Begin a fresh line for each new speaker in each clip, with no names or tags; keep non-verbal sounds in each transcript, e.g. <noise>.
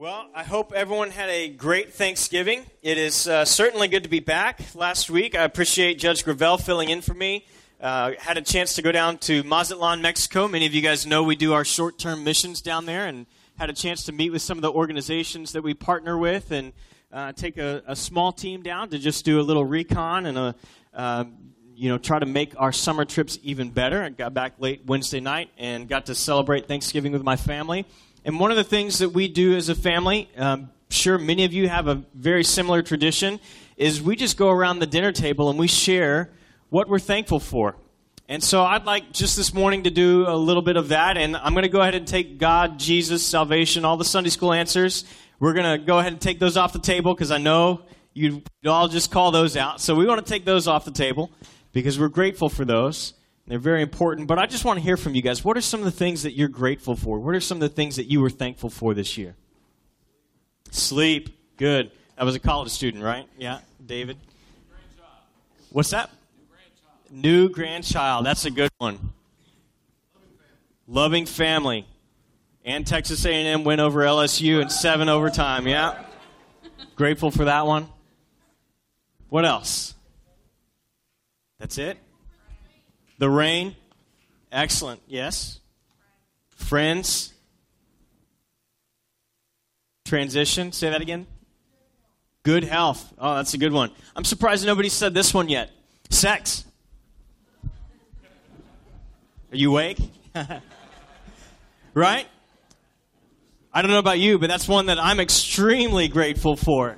Well, I hope everyone had a great Thanksgiving. It is uh, certainly good to be back. Last week, I appreciate Judge Gravel filling in for me. Uh, had a chance to go down to Mazatlan, Mexico. Many of you guys know we do our short term missions down there, and had a chance to meet with some of the organizations that we partner with and uh, take a, a, small team down to just do a little recon and a, uh, you know, try to make our summer trips even better. I got back late Wednesday night and got to celebrate Thanksgiving with my family. And one of the things that we do as a family, um, sure many of you have a very similar tradition, is we just go around the dinner table and we share what we're thankful for. And so I'd like just this morning to do a little bit of that. And I'm going to go ahead and take God, Jesus, salvation, all the Sunday school answers. We're going to go ahead and take those off the table because I know you'd all just call those out. So we want to take those off the table because we're grateful for those. They're very important, but I just want to hear from you guys. What are some of the things that you're grateful for? What are some of the things that you were thankful for this year? Sleep. Good. I was a college student, right? Yeah, David. What's that? New grandchild. That's a good one. Loving family. And Texas A&M went over LSU in seven overtime. Yeah. Grateful for that one. What else? That's it? The rain. Excellent. Yes. Friends. Transition. Say that again. Good health. Oh, that's a good one. I'm surprised nobody said this one yet. Sex. Are you awake? <laughs> right? I don't know about you, but that's one that I'm extremely grateful for.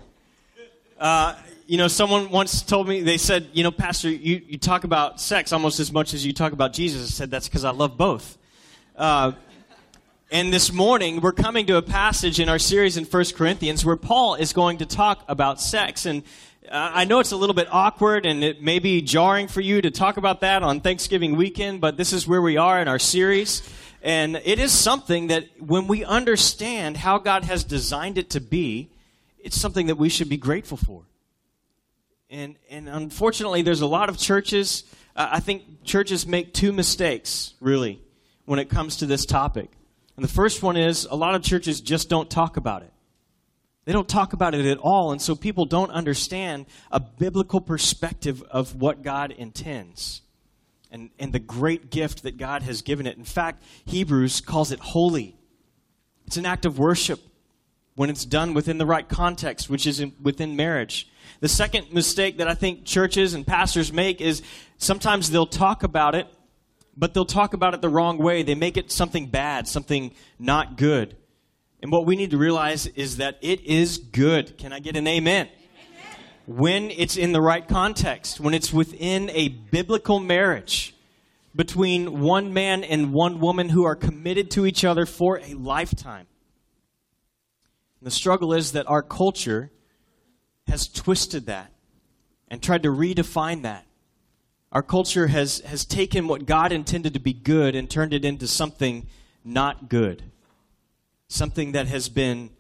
Uh, you know, someone once told me, they said, you know, Pastor, you, you talk about sex almost as much as you talk about Jesus. I said, that's because I love both. Uh, and this morning, we're coming to a passage in our series in 1 Corinthians where Paul is going to talk about sex. And uh, I know it's a little bit awkward and it may be jarring for you to talk about that on Thanksgiving weekend, but this is where we are in our series. And it is something that when we understand how God has designed it to be, it's something that we should be grateful for. And, and unfortunately, there's a lot of churches, uh, I think churches make two mistakes, really, when it comes to this topic. And the first one is a lot of churches just don't talk about it. They don't talk about it at all, and so people don't understand a biblical perspective of what God intends and, and the great gift that God has given it. In fact, Hebrews calls it holy. It's an act of worship when it's done within the right context, which is in, within marriage. The second mistake that I think churches and pastors make is sometimes they'll talk about it, but they'll talk about it the wrong way. They make it something bad, something not good. And what we need to realize is that it is good. Can I get an amen? amen? When it's in the right context, when it's within a biblical marriage between one man and one woman who are committed to each other for a lifetime. And the struggle is that our culture has twisted that and tried to redefine that. Our culture has, has taken what God intended to be good and turned it into something not good, something that has been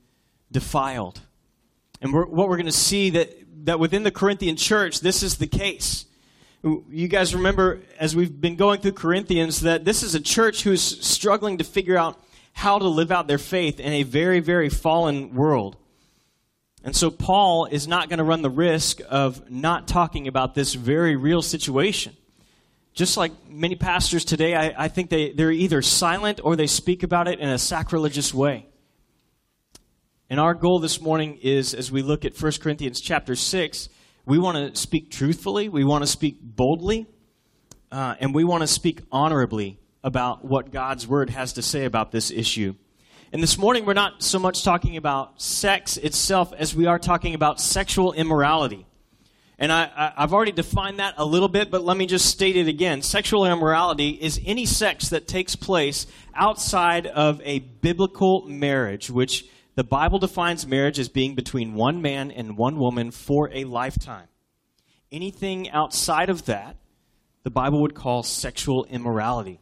defiled. And we're, what we're going to see that, that within the Corinthian church, this is the case. You guys remember, as we've been going through Corinthians, that this is a church who's struggling to figure out how to live out their faith in a very, very fallen world. And so Paul is not going to run the risk of not talking about this very real situation. Just like many pastors today, I, I think they, they're either silent or they speak about it in a sacrilegious way. And our goal this morning is, as we look at 1 Corinthians chapter 6, we want to speak truthfully, we want to speak boldly, uh, and we want to speak honorably about what God's Word has to say about this issue. And this morning, we're not so much talking about sex itself as we are talking about sexual immorality. And I, have already defined that a little bit, but let me just state it again. Sexual immorality is any sex that takes place outside of a biblical marriage, which the Bible defines marriage as being between one man and one woman for a lifetime. Anything outside of that, the Bible would call sexual immorality.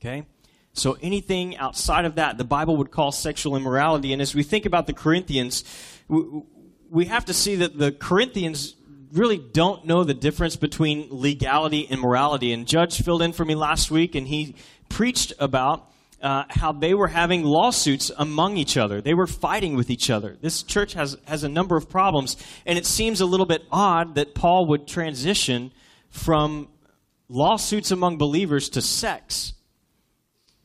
Okay? So anything outside of that, the Bible would call sexual immorality. And as we think about the Corinthians, we have to see that the Corinthians really don't know the difference between legality and morality. And Judge filled in for me last week, and he preached about uh, how they were having lawsuits among each other. They were fighting with each other. This church has, has a number of problems, and it seems a little bit odd that Paul would transition from lawsuits among believers to sex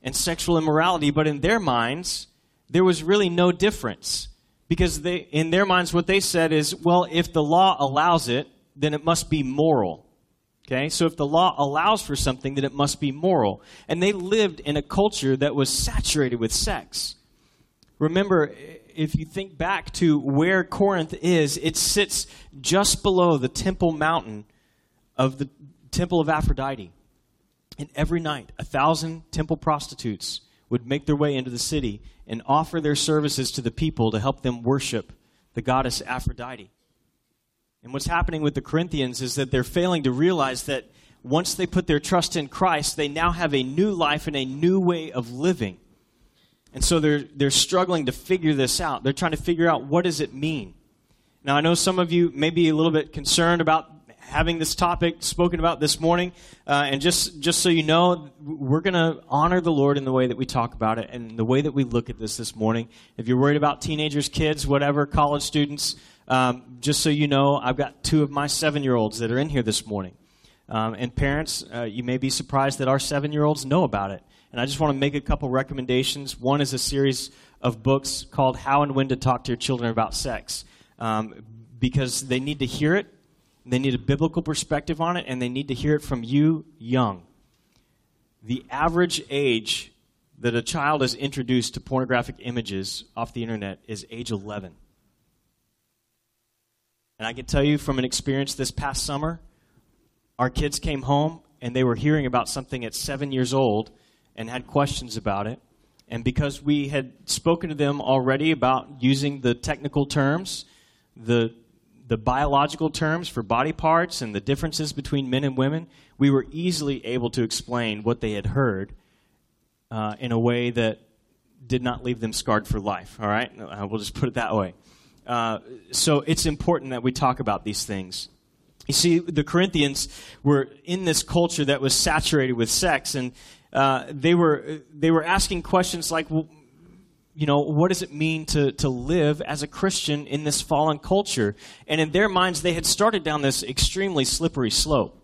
and sexual immorality, but in their minds, there was really no difference. Because they, in their minds, what they said is, well, if the law allows it, then it must be moral. Okay, so if the law allows for something, then it must be moral. And they lived in a culture that was saturated with sex. Remember, if you think back to where Corinth is, it sits just below the Temple Mountain of the Temple of Aphrodite. And every night, a thousand temple prostitutes would make their way into the city and offer their services to the people to help them worship the goddess Aphrodite. And what's happening with the Corinthians is that they're failing to realize that once they put their trust in Christ, they now have a new life and a new way of living. And so they're, they're struggling to figure this out. They're trying to figure out what does it mean. Now, I know some of you may be a little bit concerned about having this topic spoken about this morning. Uh, and just, just so you know, we're going to honor the Lord in the way that we talk about it and the way that we look at this this morning. If you're worried about teenagers, kids, whatever, college students, um, just so you know, I've got two of my seven year olds that are in here this morning. Um, and parents, uh, you may be surprised that our seven year olds know about it. And I just want to make a couple recommendations. One is a series of books called How and When to Talk to Your Children About Sex, um, because they need to hear it, they need a biblical perspective on it, and they need to hear it from you young. The average age that a child is introduced to pornographic images off the internet is age 11. And I can tell you from an experience this past summer, our kids came home and they were hearing about something at seven years old and had questions about it. And because we had spoken to them already about using the technical terms, the, the biological terms for body parts and the differences between men and women, we were easily able to explain what they had heard uh, in a way that did not leave them scarred for life. All right? Uh, we'll just put it that way. Uh, so it's important that we talk about these things. You see, the Corinthians were in this culture that was saturated with sex, and uh, they were they were asking questions like, well, you know, what does it mean to to live as a Christian in this fallen culture? And in their minds, they had started down this extremely slippery slope.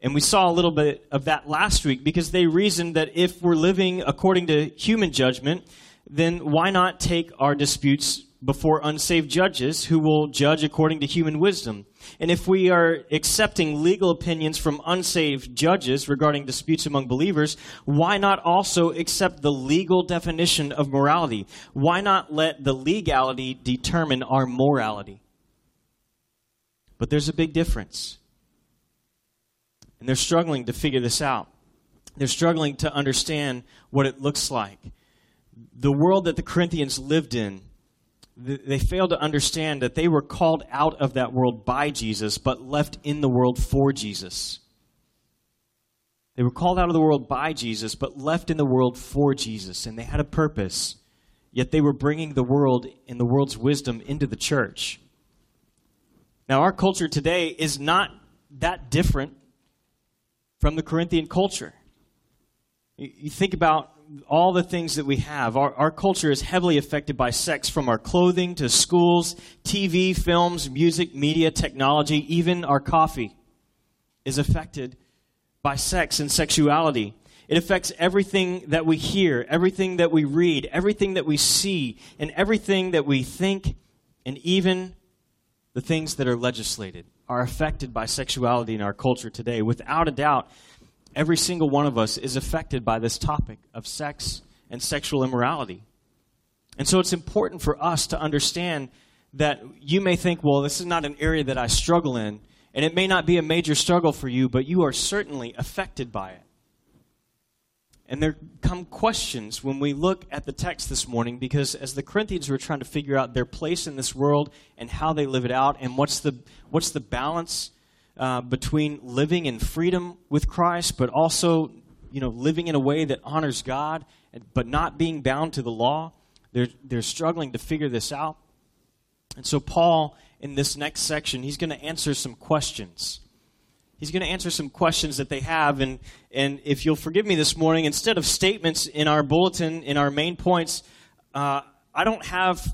And we saw a little bit of that last week because they reasoned that if we're living according to human judgment, then why not take our disputes before unsaved judges who will judge according to human wisdom. And if we are accepting legal opinions from unsaved judges regarding disputes among believers, why not also accept the legal definition of morality? Why not let the legality determine our morality? But there's a big difference. And they're struggling to figure this out. They're struggling to understand what it looks like. The world that the Corinthians lived in they failed to understand that they were called out of that world by Jesus, but left in the world for Jesus. They were called out of the world by Jesus, but left in the world for Jesus, and they had a purpose. Yet they were bringing the world and the world's wisdom into the church. Now, our culture today is not that different from the Corinthian culture. You think about all the things that we have. Our, our culture is heavily affected by sex from our clothing to schools, TV, films, music, media, technology, even our coffee is affected by sex and sexuality. It affects everything that we hear, everything that we read, everything that we see, and everything that we think, and even the things that are legislated are affected by sexuality in our culture today. Without a doubt, Every single one of us is affected by this topic of sex and sexual immorality. And so it's important for us to understand that you may think, well, this is not an area that I struggle in, and it may not be a major struggle for you, but you are certainly affected by it. And there come questions when we look at the text this morning because as the Corinthians were trying to figure out their place in this world and how they live it out and what's the, what's the balance uh, between living in freedom with Christ, but also, you know, living in a way that honors God, but not being bound to the law. They're, they're struggling to figure this out. And so, Paul, in this next section, he's going to answer some questions. He's going to answer some questions that they have. And, and if you'll forgive me this morning, instead of statements in our bulletin, in our main points, uh, I, don't have,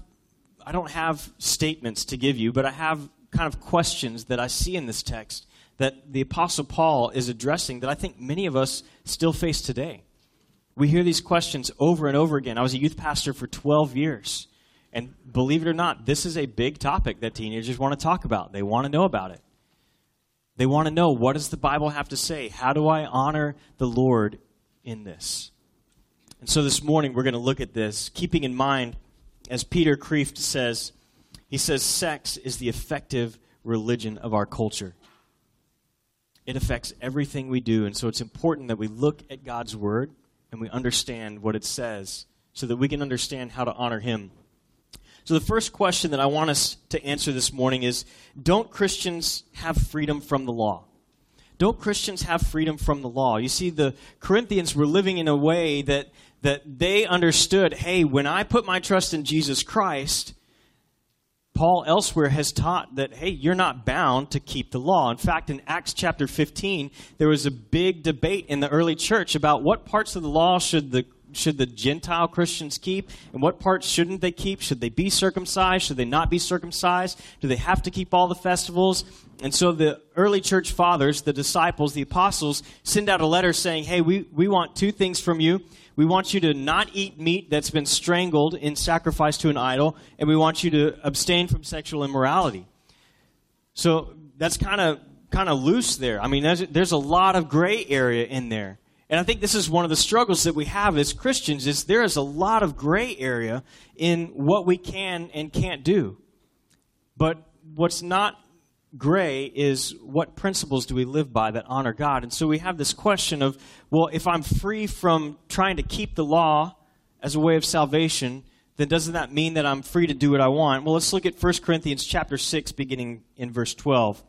I don't have statements to give you, but I have kind of questions that I see in this text that the Apostle Paul is addressing that I think many of us still face today. We hear these questions over and over again. I was a youth pastor for 12 years. And believe it or not, this is a big topic that teenagers want to talk about. They want to know about it. They want to know what does the Bible have to say? How do I honor the Lord in this? And so this morning we're going to look at this, keeping in mind, as Peter Kreeft says, he says, sex is the effective religion of our culture. It affects everything we do, and so it's important that we look at God's Word and we understand what it says so that we can understand how to honor Him. So, the first question that I want us to answer this morning is Don't Christians have freedom from the law? Don't Christians have freedom from the law? You see, the Corinthians were living in a way that, that they understood hey, when I put my trust in Jesus Christ, Paul elsewhere has taught that, hey, you're not bound to keep the law. In fact, in Acts chapter 15, there was a big debate in the early church about what parts of the law should the should the Gentile Christians keep and what parts shouldn't they keep? Should they be circumcised? Should they not be circumcised? Do they have to keep all the festivals? And so the early church fathers, the disciples, the apostles, send out a letter saying, hey, we, we want two things from you. We want you to not eat meat that's been strangled in sacrifice to an idol, and we want you to abstain from sexual immorality. So that's kind of kind of loose there. I mean, there's, there's a lot of gray area in there. And I think this is one of the struggles that we have as Christians is there is a lot of gray area in what we can and can't do. But what's not gray is what principles do we live by that honor God? And so we have this question of, well, if I'm free from trying to keep the law as a way of salvation, then doesn't that mean that I'm free to do what I want? Well, let's look at 1 Corinthians chapter 6 beginning in verse 12.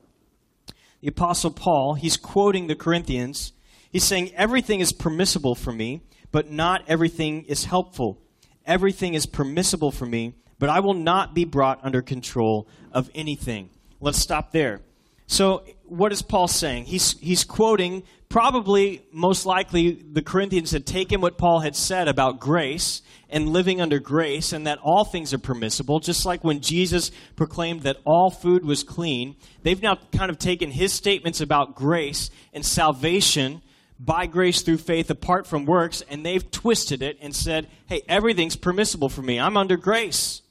The apostle Paul, he's quoting the Corinthians He's saying, Everything is permissible for me, but not everything is helpful. Everything is permissible for me, but I will not be brought under control of anything. Let's stop there. So, what is Paul saying? He's, he's quoting, probably, most likely, the Corinthians had taken what Paul had said about grace and living under grace and that all things are permissible, just like when Jesus proclaimed that all food was clean. They've now kind of taken his statements about grace and salvation by grace through faith apart from works, and they've twisted it and said, hey, everything's permissible for me. I'm under grace.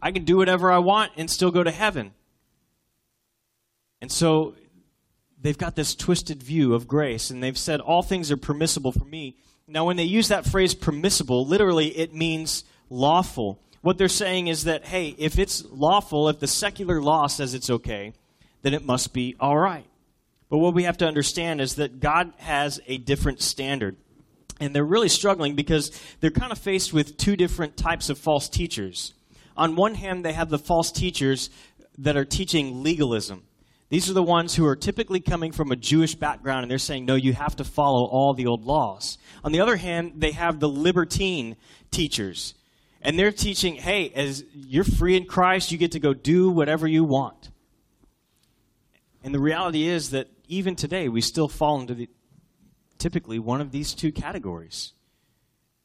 I can do whatever I want and still go to heaven. And so they've got this twisted view of grace, and they've said, all things are permissible for me. Now, when they use that phrase permissible, literally it means lawful. What they're saying is that, hey, if it's lawful, if the secular law says it's okay, then it must be all right. But what we have to understand is that God has a different standard. And they're really struggling because they're kind of faced with two different types of false teachers. On one hand, they have the false teachers that are teaching legalism. These are the ones who are typically coming from a Jewish background and they're saying, no, you have to follow all the old laws. On the other hand, they have the libertine teachers. And they're teaching, hey, as you're free in Christ, you get to go do whatever you want. And the reality is that even today, we still fall into the, typically one of these two categories.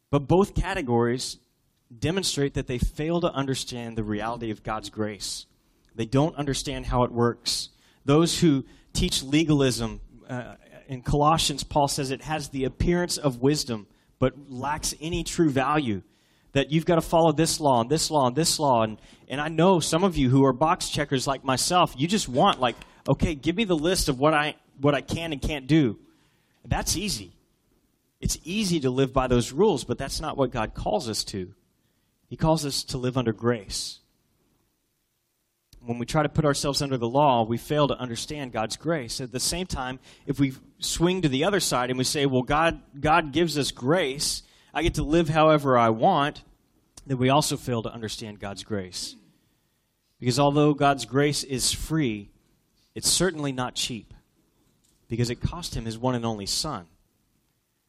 But both categories demonstrate that they fail to understand the reality of God's grace. They don't understand how it works. Those who teach legalism, uh, in Colossians, Paul says it has the appearance of wisdom, but lacks any true value. That you've got to follow this law and this law and this law. And, and I know some of you who are box checkers like myself, you just want, like, okay, give me the list of what I, what I can and can't do. That's easy. It's easy to live by those rules, but that's not what God calls us to. He calls us to live under grace. When we try to put ourselves under the law, we fail to understand God's grace. At the same time, if we swing to the other side and we say, well, God, God gives us grace, I get to live however I want, then we also fail to understand God's grace. Because although God's grace is free, it's certainly not cheap because it cost him his one and only son.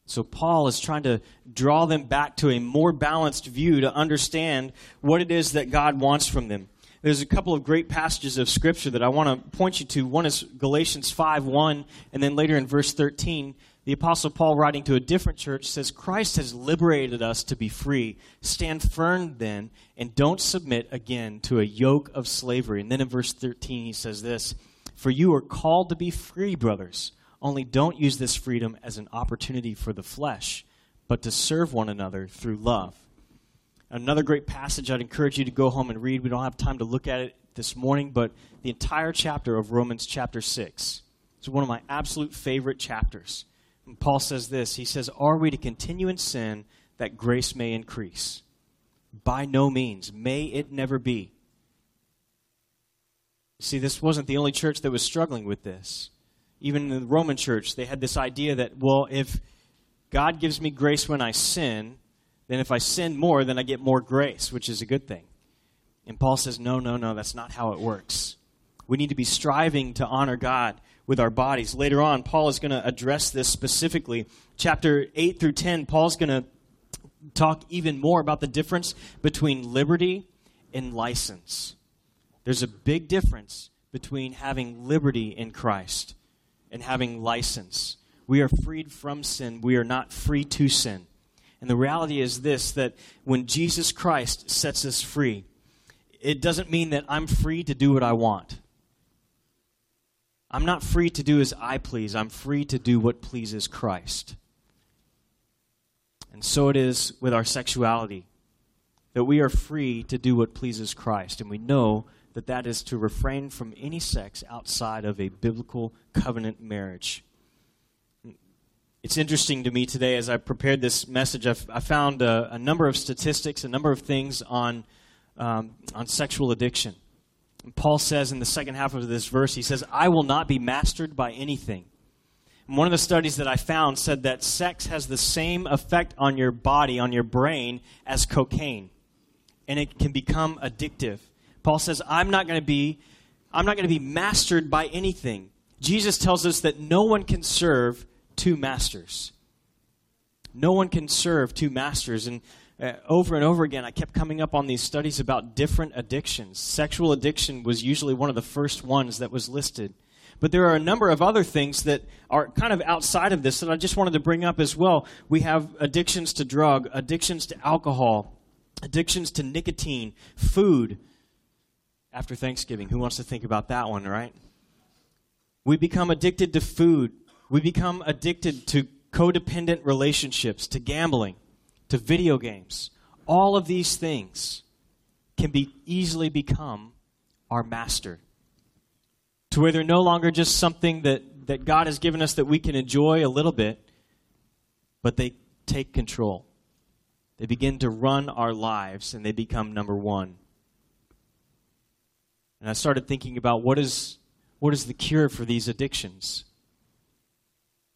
So Paul is trying to draw them back to a more balanced view to understand what it is that God wants from them. there's a couple of great passages of Scripture that I want to point you to. One is Galatians 5 1, and then later in verse 13, the Apostle Paul, writing to a different church, says, Christ has liberated us to be free. Stand firm then, and don't submit again to a yoke of slavery. And then in verse 13, he says this For you are called to be free, brothers. Only don't use this freedom as an opportunity for the flesh, but to serve one another through love. Another great passage I'd encourage you to go home and read. We don't have time to look at it this morning, but the entire chapter of Romans chapter 6. It's one of my absolute favorite chapters. And Paul says this He says, Are we to continue in sin that grace may increase? By no means. May it never be. See, this wasn't the only church that was struggling with this. Even in the Roman church, they had this idea that, well, if God gives me grace when I sin, then if I sin more, then I get more grace, which is a good thing. And Paul says, no, no, no, that's not how it works. We need to be striving to honor God with our bodies. Later on, Paul is going to address this specifically. Chapter 8 through 10, Paul's going to talk even more about the difference between liberty and license. There's a big difference between having liberty in Christ and having license. We are freed from sin, we are not free to sin. And the reality is this that when Jesus Christ sets us free, it doesn't mean that I'm free to do what I want. I'm not free to do as I please. I'm free to do what pleases Christ. And so it is with our sexuality that we are free to do what pleases Christ. And we know that that is to refrain from any sex outside of a biblical covenant marriage. It's interesting to me today as I prepared this message, I've, I found a, a, number of statistics, a number of things on, um, on sexual addiction. And Paul says in the second half of this verse, he says, I will not be mastered by anything. And one of the studies that I found said that sex has the same effect on your body, on your brain, as cocaine. And it can become addictive. Paul says, I'm not going to be I'm not going to be mastered by anything. Jesus tells us that no one can serve two masters. No one can serve two masters. And uh, over and over again, I kept coming up on these studies about different addictions. Sexual addiction was usually one of the first ones that was listed. But there are a number of other things that are kind of outside of this that I just wanted to bring up as well. We have addictions to drug, addictions to alcohol, addictions to nicotine, food. After Thanksgiving, who wants to think about that one, right? We become addicted to food. We become addicted to codependent relationships, to gambling to video games. All of these things can be easily become our master. To where they're no longer just something that, that God has given us that we can enjoy a little bit, but they take control. They begin to run our lives and they become number one. And I started thinking about what is, what is the cure for these addictions?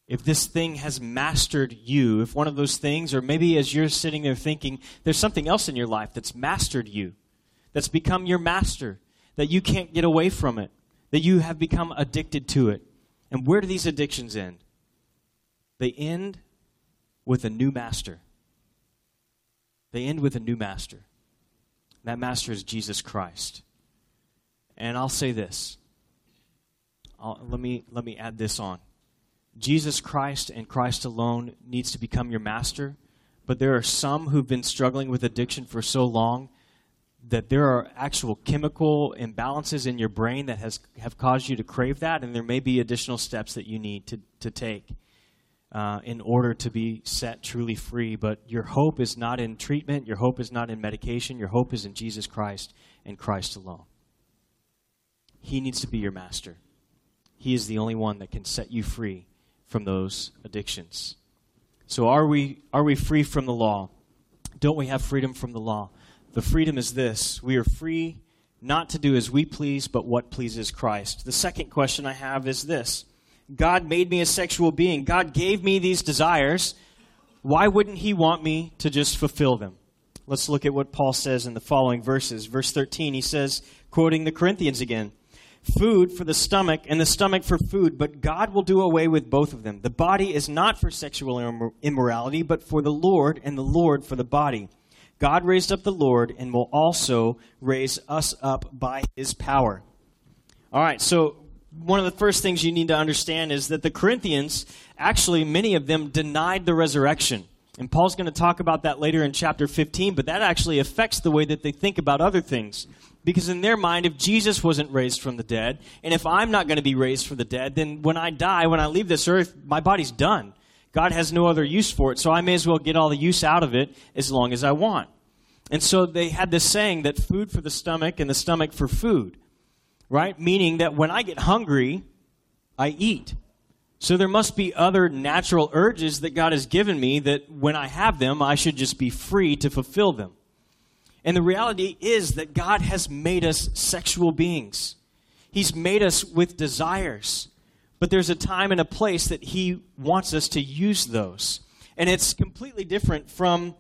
if this thing has mastered you, if one of those things, or maybe as you're sitting there thinking, there's something else in your life that's mastered you, that's become your master, that you can't get away from it, that you have become addicted to it. And where do these addictions end? They end with a new master. They end with a new master. That master is Jesus Christ. And I'll say this. I'll, let me let me add this on. Jesus Christ and Christ alone needs to become your master. But there are some who've been struggling with addiction for so long that there are actual chemical imbalances in your brain that has have caused you to crave that, and there may be additional steps that you need to, to take uh, in order to be set truly free. But your hope is not in treatment, your hope is not in medication, your hope is in Jesus Christ and Christ alone. He needs to be your master. He is the only one that can set you free from those addictions. So are we are we free from the law? Don't we have freedom from the law? The freedom is this. We are free not to do as we please, but what pleases Christ. The second question I have is this. God made me a sexual being. God gave me these desires. Why wouldn't he want me to just fulfill them? Let's look at what Paul says in the following verses. Verse 13, he says, quoting the Corinthians again, food for the stomach and the stomach for food, but God will do away with both of them. The body is not for sexual immorality, but for the Lord, and the Lord for the body. God raised up the Lord and will also raise us up by his power. All right, so one of the first things you need to understand is that the Corinthians, actually, many of them denied the resurrection. And Paul's going to talk about that later in chapter 15, but that actually affects the way that they think about other things. Because in their mind, if Jesus wasn't raised from the dead, and if I'm not going to be raised from the dead, then when I die, when I leave this earth, my body's done. God has no other use for it, so I may as well get all the use out of it as long as I want. And so they had this saying that food for the stomach and the stomach for food, right? Meaning that when I get hungry, I eat. So there must be other natural urges that God has given me that when I have them, I should just be free to fulfill them. And the reality is that God has made us sexual beings. He's made us with desires. But there's a time and a place that He wants us to use those. And it's completely different from,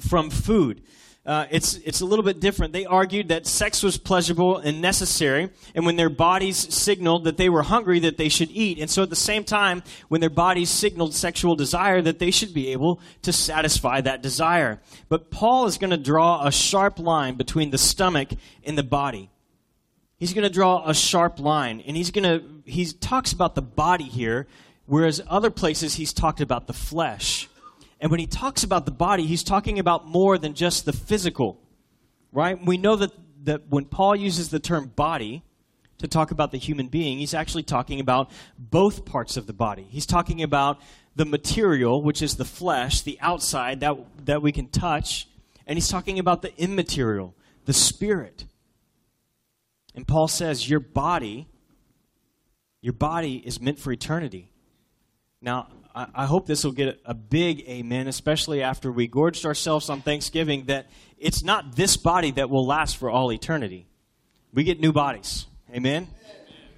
from food. Uh, it's, it's a little bit different. They argued that sex was pleasurable and necessary, and when their bodies signaled that they were hungry, that they should eat. And so at the same time, when their bodies signaled sexual desire, that they should be able to satisfy that desire. But Paul is going to draw a sharp line between the stomach and the body. He's going to draw a sharp line, and he's going to, he talks about the body here, whereas other places he's talked about the flesh. And when he talks about the body, he's talking about more than just the physical, right? We know that, that when Paul uses the term body to talk about the human being, he's actually talking about both parts of the body. He's talking about the material, which is the flesh, the outside that, that we can touch, and he's talking about the immaterial, the spirit and Paul says, Your body, your body is meant for eternity. Now, I, hope this will get a big amen, especially after we gorged ourselves on Thanksgiving, that it's not this body that will last for all eternity. We get new bodies. Amen?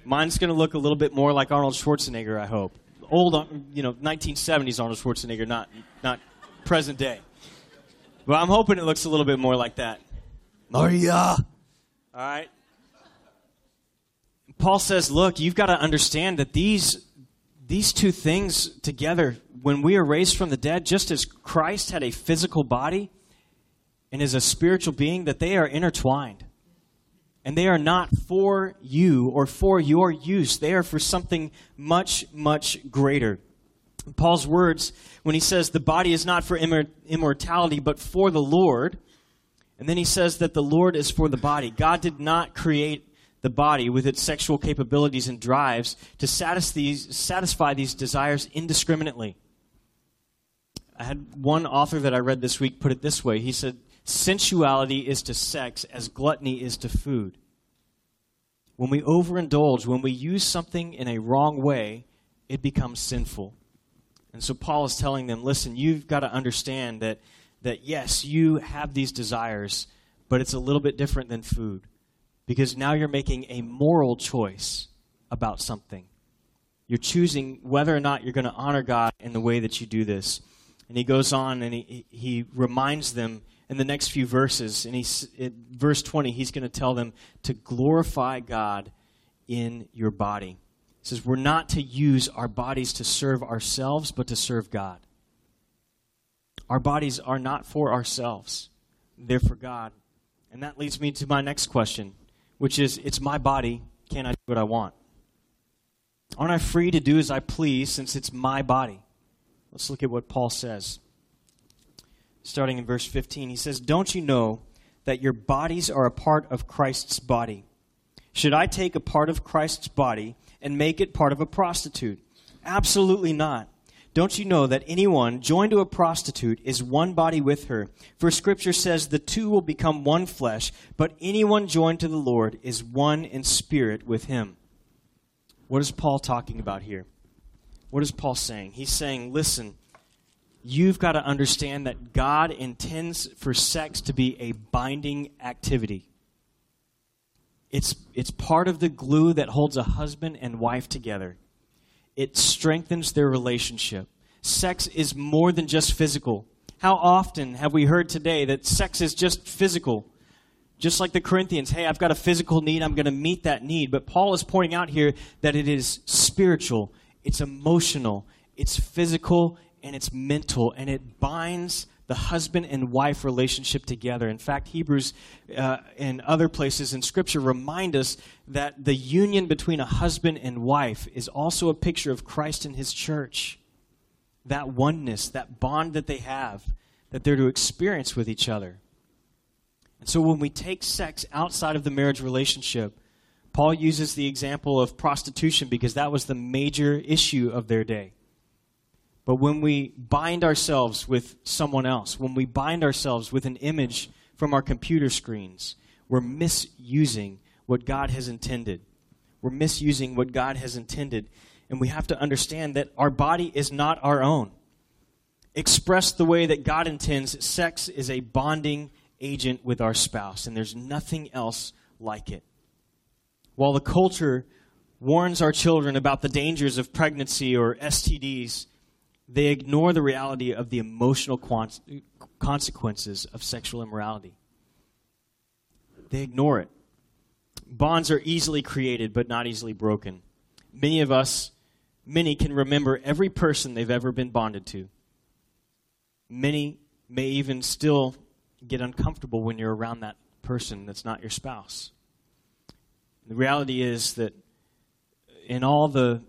Mine's going to look a little bit more like Arnold Schwarzenegger, I hope. Old, uh, you know, 1970s Arnold Schwarzenegger, not, not present day. But I'm hoping it looks a little bit more like that. Maria! All right? Paul says, look, you've got to understand that these, these two things together, when we are raised from the dead, just as Christ had a physical body and is a spiritual being, that they are intertwined. And they are not for you or for your use. They are for something much, much greater. Paul's words, when he says the body is not for immortality, but for the Lord, and then he says that the Lord is for the body. God did not create the body with its sexual capabilities and drives to satisfy these, desires indiscriminately. I had one author that I read this week put it this way. He said, Sensuality is to sex as gluttony is to food. When we overindulge, when we use something in a wrong way, it becomes sinful. And so Paul is telling them, listen, you've got to understand that, that yes, you have these desires, but it's a little bit different than food because now you're making a moral choice about something. You're choosing whether or not you're going to honor God in the way that you do this. And he goes on and he, he reminds them in the next few verses, and he's, verse 20, he's going to tell them to glorify God in your body. He says, We're not to use our bodies to serve ourselves, but to serve God. Our bodies are not for ourselves, they're for God. And that leads me to my next question which is, it's my body. Can I do what I want? Aren't I free to do as I please since it's my body? Let's look at what Paul says. Starting in verse 15, he says, Don't you know that your bodies are a part of Christ's body? Should I take a part of Christ's body and make it part of a prostitute? Absolutely not. Don't you know that anyone joined to a prostitute is one body with her? For scripture says the two will become one flesh, but anyone joined to the Lord is one in spirit with him. What is Paul talking about here? What is Paul saying? He's saying, listen, you've got to understand that God intends for sex to be a binding activity. It's, it's part of the glue that holds a husband and wife together it strengthens their relationship. Sex is more than just physical. How often have we heard today that sex is just physical? Just like the Corinthians, hey, I've got a physical need, I'm going to meet that need. But Paul is pointing out here that it is spiritual, it's emotional, it's physical, and it's mental, and it binds the husband and wife relationship together. In fact, Hebrews uh, and other places in Scripture remind us that the union between a husband and wife is also a picture of Christ and his church. That oneness, that bond that they have, that they're to experience with each other. And so when we take sex outside of the marriage relationship, Paul uses the example of prostitution because that was the major issue of their day. But when we bind ourselves with someone else, when we bind ourselves with an image from our computer screens, we're misusing what God has intended. We're misusing what God has intended. And we have to understand that our body is not our own. Expressed the way that God intends, sex is a bonding agent with our spouse, and there's nothing else like it. While the culture warns our children about the dangers of pregnancy or STDs, they ignore the reality of the emotional consequences of sexual immorality. They ignore it. Bonds are easily created, but not easily broken. Many of us, many can remember every person they've ever been bonded to. Many may even still get uncomfortable when you're around that person that's not your spouse. The reality is that in all the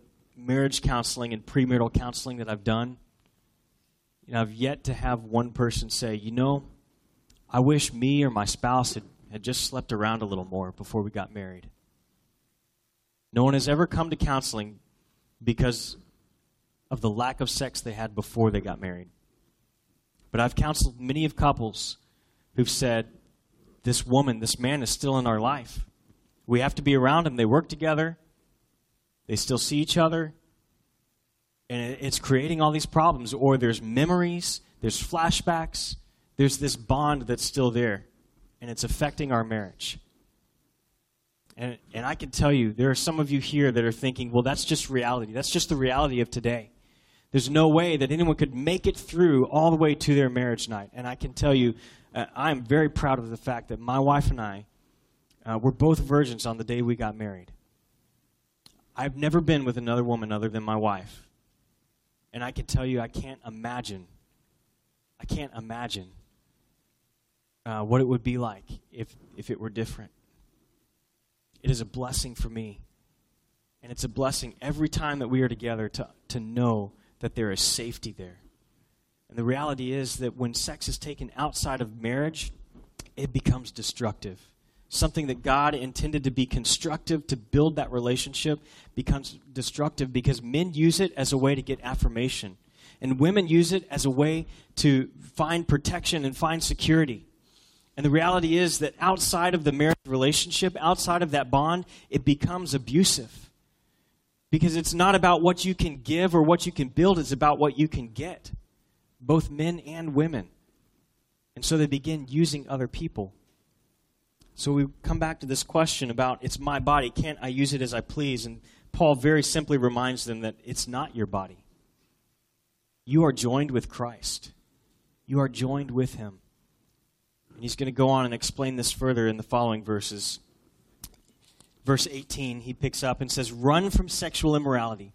marriage counseling and premarital counseling that I've done, you know, I've yet to have one person say, you know, I wish me or my spouse had, had just slept around a little more before we got married. No one has ever come to counseling because of the lack of sex they had before they got married. But I've counseled many of couples who've said, This woman, this man is still in our life. We have to be around him. They work together, they still see each other, and it's creating all these problems. Or there's memories, there's flashbacks, there's this bond that's still there, and it's affecting our marriage. And, and I can tell you, there are some of you here that are thinking, well, that's just reality. That's just the reality of today. There's no way that anyone could make it through all the way to their marriage night. And I can tell you, uh, I'm very proud of the fact that my wife and I uh, were both virgins on the day we got married. I've never been with another woman other than my wife. And I can tell you, I can't imagine, I can't imagine uh, what it would be like if, if it were different. It is a blessing for me. And it's a blessing every time that we are together to, to know that there is safety there. And the reality is that when sex is taken outside of marriage, it becomes destructive. Something that God intended to be constructive to build that relationship becomes destructive because men use it as a way to get affirmation. And women use it as a way to find protection and find security. And the reality is that outside of the marriage relationship, outside of that bond, it becomes abusive. Because it's not about what you can give or what you can build, it's about what you can get both men and women. And so they begin using other people. So we come back to this question about it's my body, can't I use it as I please? And Paul very simply reminds them that it's not your body. You are joined with Christ, you are joined with him. And he's going to go on and explain this further in the following verses. Verse 18, he picks up and says, Run from sexual immorality.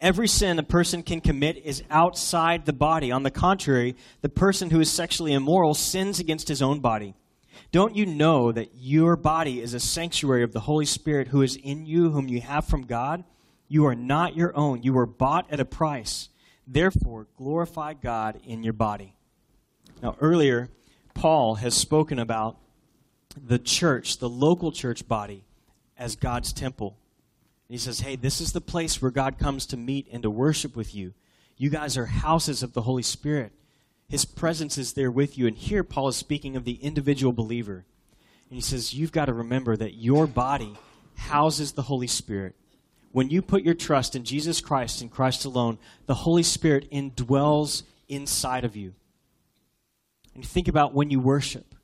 Every sin a person can commit is outside the body. On the contrary, the person who is sexually immoral sins against his own body. Don't you know that your body is a sanctuary of the Holy Spirit who is in you, whom you have from God? You are not your own. You were bought at a price. Therefore, glorify God in your body. Now, earlier, Paul has spoken about the church, the local church body, as God's temple. He says, Hey, this is the place where God comes to meet and to worship with you. You guys are houses of the Holy Spirit. His presence is there with you. And here Paul is speaking of the individual believer. And he says, You've got to remember that your body houses the Holy Spirit. When you put your trust in Jesus Christ and Christ alone, the Holy Spirit indwells inside of you. And think about when you worship.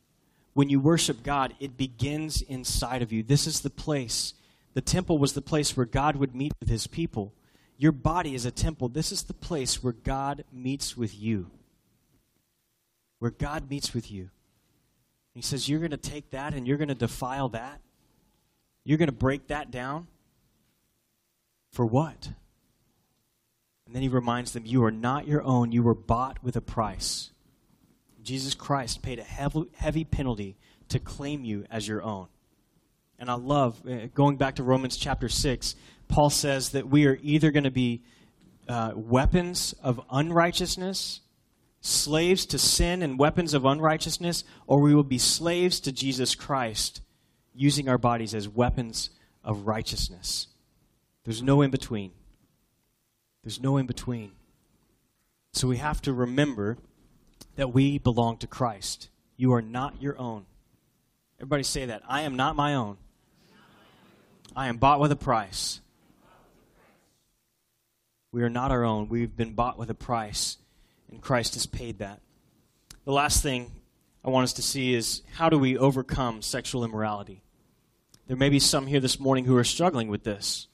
When you worship God, it begins inside of you. This is the place the temple was the place where God would meet with his people. Your body is a temple. This is the place where God meets with you. Where God meets with you. He says, You're going to take that and you're going to defile that. You're going to break that down. For what? And then he reminds them, You are not your own. You were bought with a price. Jesus Christ paid a heavy, penalty to claim you as your own. And I love, uh, going back to Romans chapter 6, Paul says that we are either going to be uh, weapons of unrighteousness, slaves to sin and weapons of unrighteousness, or we will be slaves to Jesus Christ, using our bodies as weapons of righteousness. There's no in between. There's no in between. So we have to remember that we belong to Christ. You are not your own. Everybody say that. I am not my own. I am bought with a price. We are not our own. We've been bought with a price, and Christ has paid that. The last thing I want us to see is how do we overcome sexual immorality? There may be some here this morning who are struggling with this.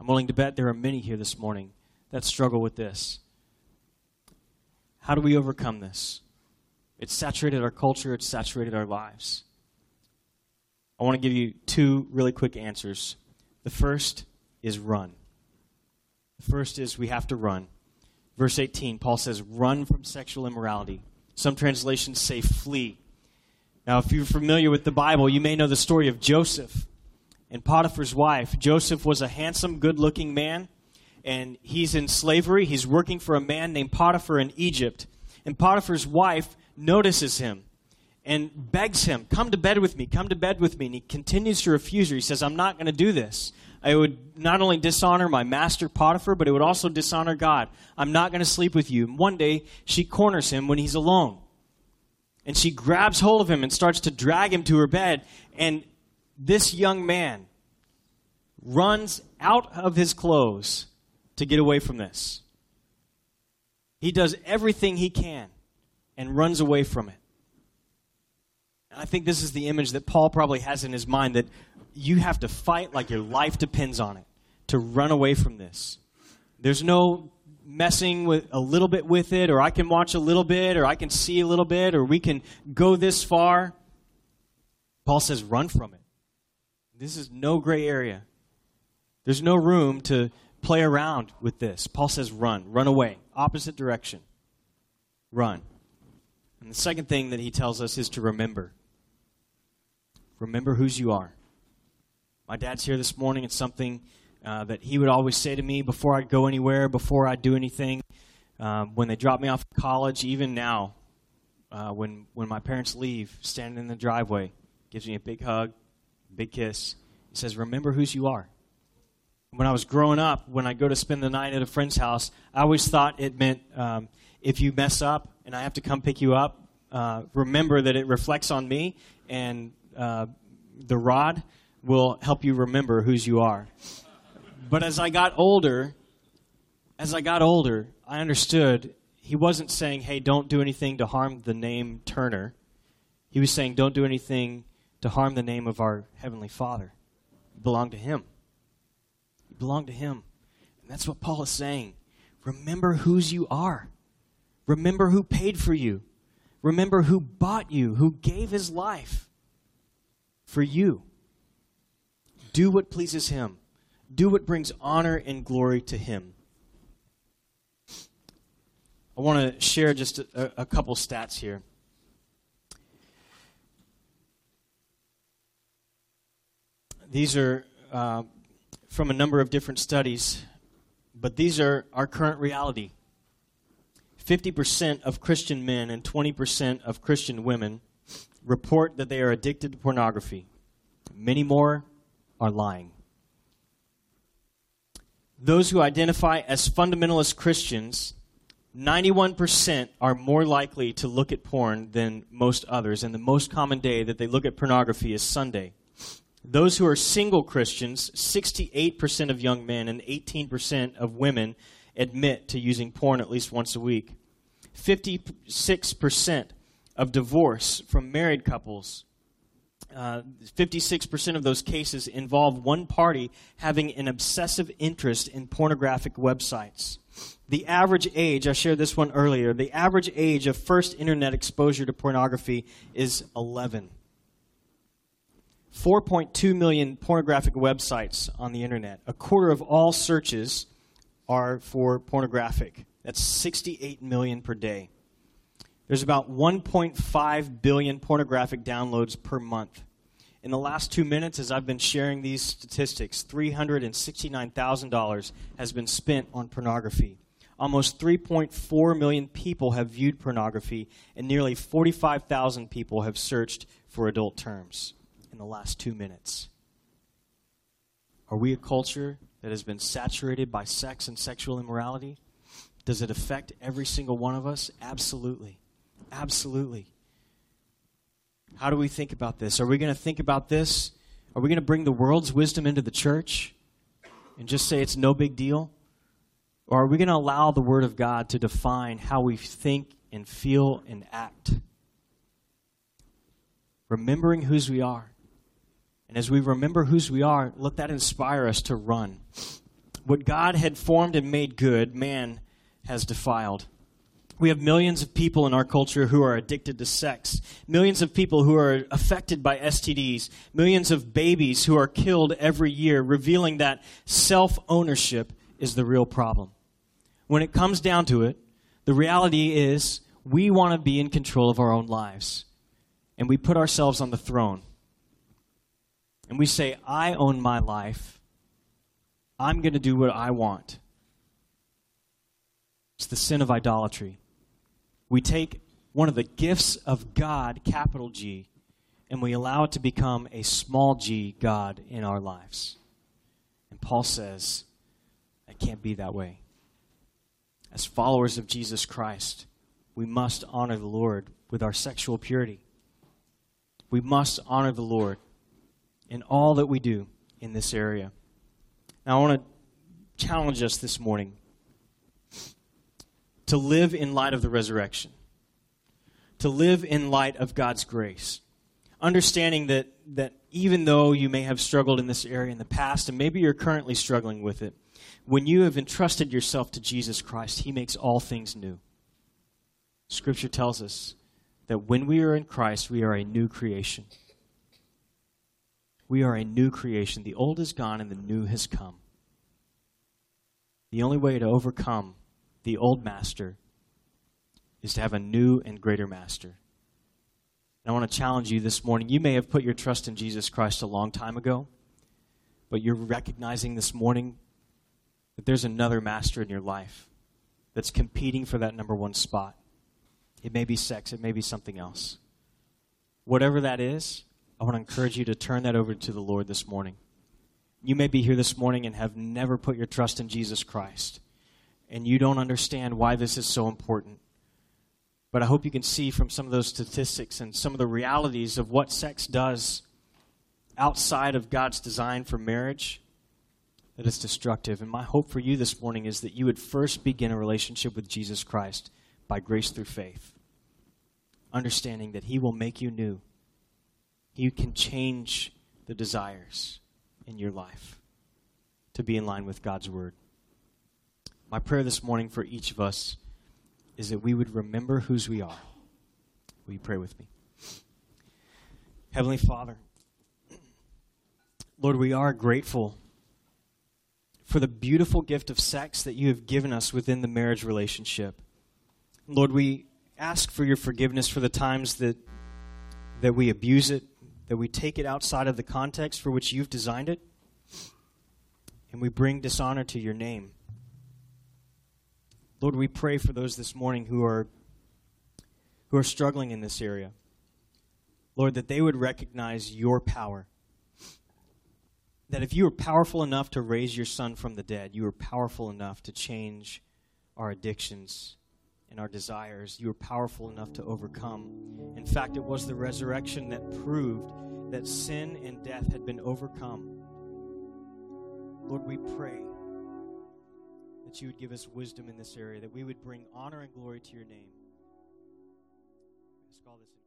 I'm willing to bet there are many here this morning that struggle with this. How do we overcome this? It's saturated our culture, it's saturated our lives. I want to give you two really quick answers. The first is run. The first is we have to run. Verse 18, Paul says, run from sexual immorality. Some translations say flee. Now, if you're familiar with the Bible, you may know the story of Joseph and Potiphar's wife. Joseph was a handsome, good looking man, and he's in slavery. He's working for a man named Potiphar in Egypt. And Potiphar's wife notices him and begs him, Come to bed with me, come to bed with me. And he continues to refuse her. He says, I'm not going to do this. I would not only dishonor my master Potiphar, but it would also dishonor God. I'm not going to sleep with you. And one day, she corners him when he's alone. And she grabs hold of him and starts to drag him to her bed. And this young man runs out of his clothes to get away from this. He does everything he can and runs away from it. And I think this is the image that Paul probably has in his mind that you have to fight like your life depends on it to run away from this. There's no messing with a little bit with it, or I can watch a little bit, or I can see a little bit, or we can go this far. Paul says, run from it. This is no gray area. There's no room to play around with this. Paul says, run, run away, opposite direction. Run. And the second thing that he tells us is to remember. Remember whose you are. My dad's here this morning. It's something uh, that he would always say to me before I'd go anywhere, before I'd do anything. Um, when they drop me off at college, even now, uh, when when my parents leave, standing in the driveway, gives me a big hug, big kiss. He says, "Remember whose you are." When I was growing up, when I go to spend the night at a friend's house, I always thought it meant um, if you mess up and I have to come pick you up, uh, remember that it reflects on me, and uh, the rod will help you remember whose you are. But as I got older, as I got older, I understood he wasn't saying, hey, don't do anything to harm the name Turner. He was saying, don't do anything to harm the name of our Heavenly Father. You belong to Him. You belong to Him. And that's what Paul is saying. Remember whose you are. Remember who paid for you. Remember who bought you, who gave his life for you. Do what pleases him. Do what brings honor and glory to him. I want to share just a, a couple stats here. These are uh, from a number of different studies, but these are our current reality. 50% of Christian men and 20% of Christian women report that they are addicted to pornography. Many more are lying. Those who identify as fundamentalist Christians, 91% are more likely to look at porn than most others, and the most common day that they look at pornography is Sunday. Those who are single Christians, 68% of young men and 18% of women admit to using porn at least once a week. 56% of divorce from married couples, uh, 56% of those cases involve one party having an obsessive interest in pornographic websites. The average age, I shared this one earlier, the average age of first internet exposure to pornography is 11. 4.2 million pornographic websites on the internet. A quarter of all searches are for pornographic. That's 68 million per day. There's about 1.5 billion pornographic downloads per month. In the last two minutes, as I've been sharing these statistics, $369,000 has been spent on pornography. Almost 3.4 million people have viewed pornography, and nearly 45,000 people have searched for adult terms in the last two minutes. Are we a culture that has been saturated by sex and sexual immorality? Does it affect every single one of us? Absolutely. Absolutely. How do we think about this? Are we going to think about this? Are we going to bring the world's wisdom into the church and just say it's no big deal? Or are we going to allow the Word of God to define how we think and feel and act? Remembering whose we are. And as we remember whose we are, let that inspire us to run. What God had formed and made good, man has defiled. We have millions of people in our culture who are addicted to sex, millions of people who are affected by STDs, millions of babies who are killed every year, revealing that self ownership is the real problem. When it comes down to it, the reality is we want to be in control of our own lives. And we put ourselves on the throne. And we say, I own my life. I'm going to do what I want. It's the sin of idolatry we take one of the gifts of God, capital G, and we allow it to become a small g God in our lives. And Paul says, that can't be that way. As followers of Jesus Christ, we must honor the Lord with our sexual purity. We must honor the Lord in all that we do in this area. Now, I want to challenge us this morning to live in light of the resurrection, to live in light of God's grace. Understanding that, that even though you may have struggled in this area in the past, and maybe you're currently struggling with it, when you have entrusted yourself to Jesus Christ, He makes all things new. Scripture tells us that when we are in Christ, we are a new creation. We are a new creation. The old is gone and the new has come. The only way to overcome the old master is to have a new and greater master. And I want to challenge you this morning. You may have put your trust in Jesus Christ a long time ago, but you're recognizing this morning that there's another master in your life that's competing for that number one spot. It may be sex, it may be something else. Whatever that is, I want to encourage you to turn that over to the Lord this morning. You may be here this morning and have never put your trust in Jesus Christ and you don't understand why this is so important. But I hope you can see from some of those statistics and some of the realities of what sex does outside of God's design for marriage that it's destructive. And my hope for you this morning is that you would first begin a relationship with Jesus Christ by grace through faith, understanding that He will make you new. He can change the desires in your life to be in line with God's Word. My prayer this morning for each of us is that we would remember whose we are. Will you pray with me? Heavenly Father, Lord, we are grateful for the beautiful gift of sex that you have given us within the marriage relationship. Lord, we ask for your forgiveness for the times that, that we abuse it, that we take it outside of the context for which you've designed it, and we bring dishonor to your name. Lord, we pray for those this morning who are who are struggling in this area. Lord, that they would recognize your power. That if you are powerful enough to raise your son from the dead, you are powerful enough to change our addictions and our desires. You are powerful enough to overcome. In fact, it was the resurrection that proved that sin and death had been overcome. Lord, we pray that you would give us wisdom in this area, that we would bring honor and glory to your name. I ask all this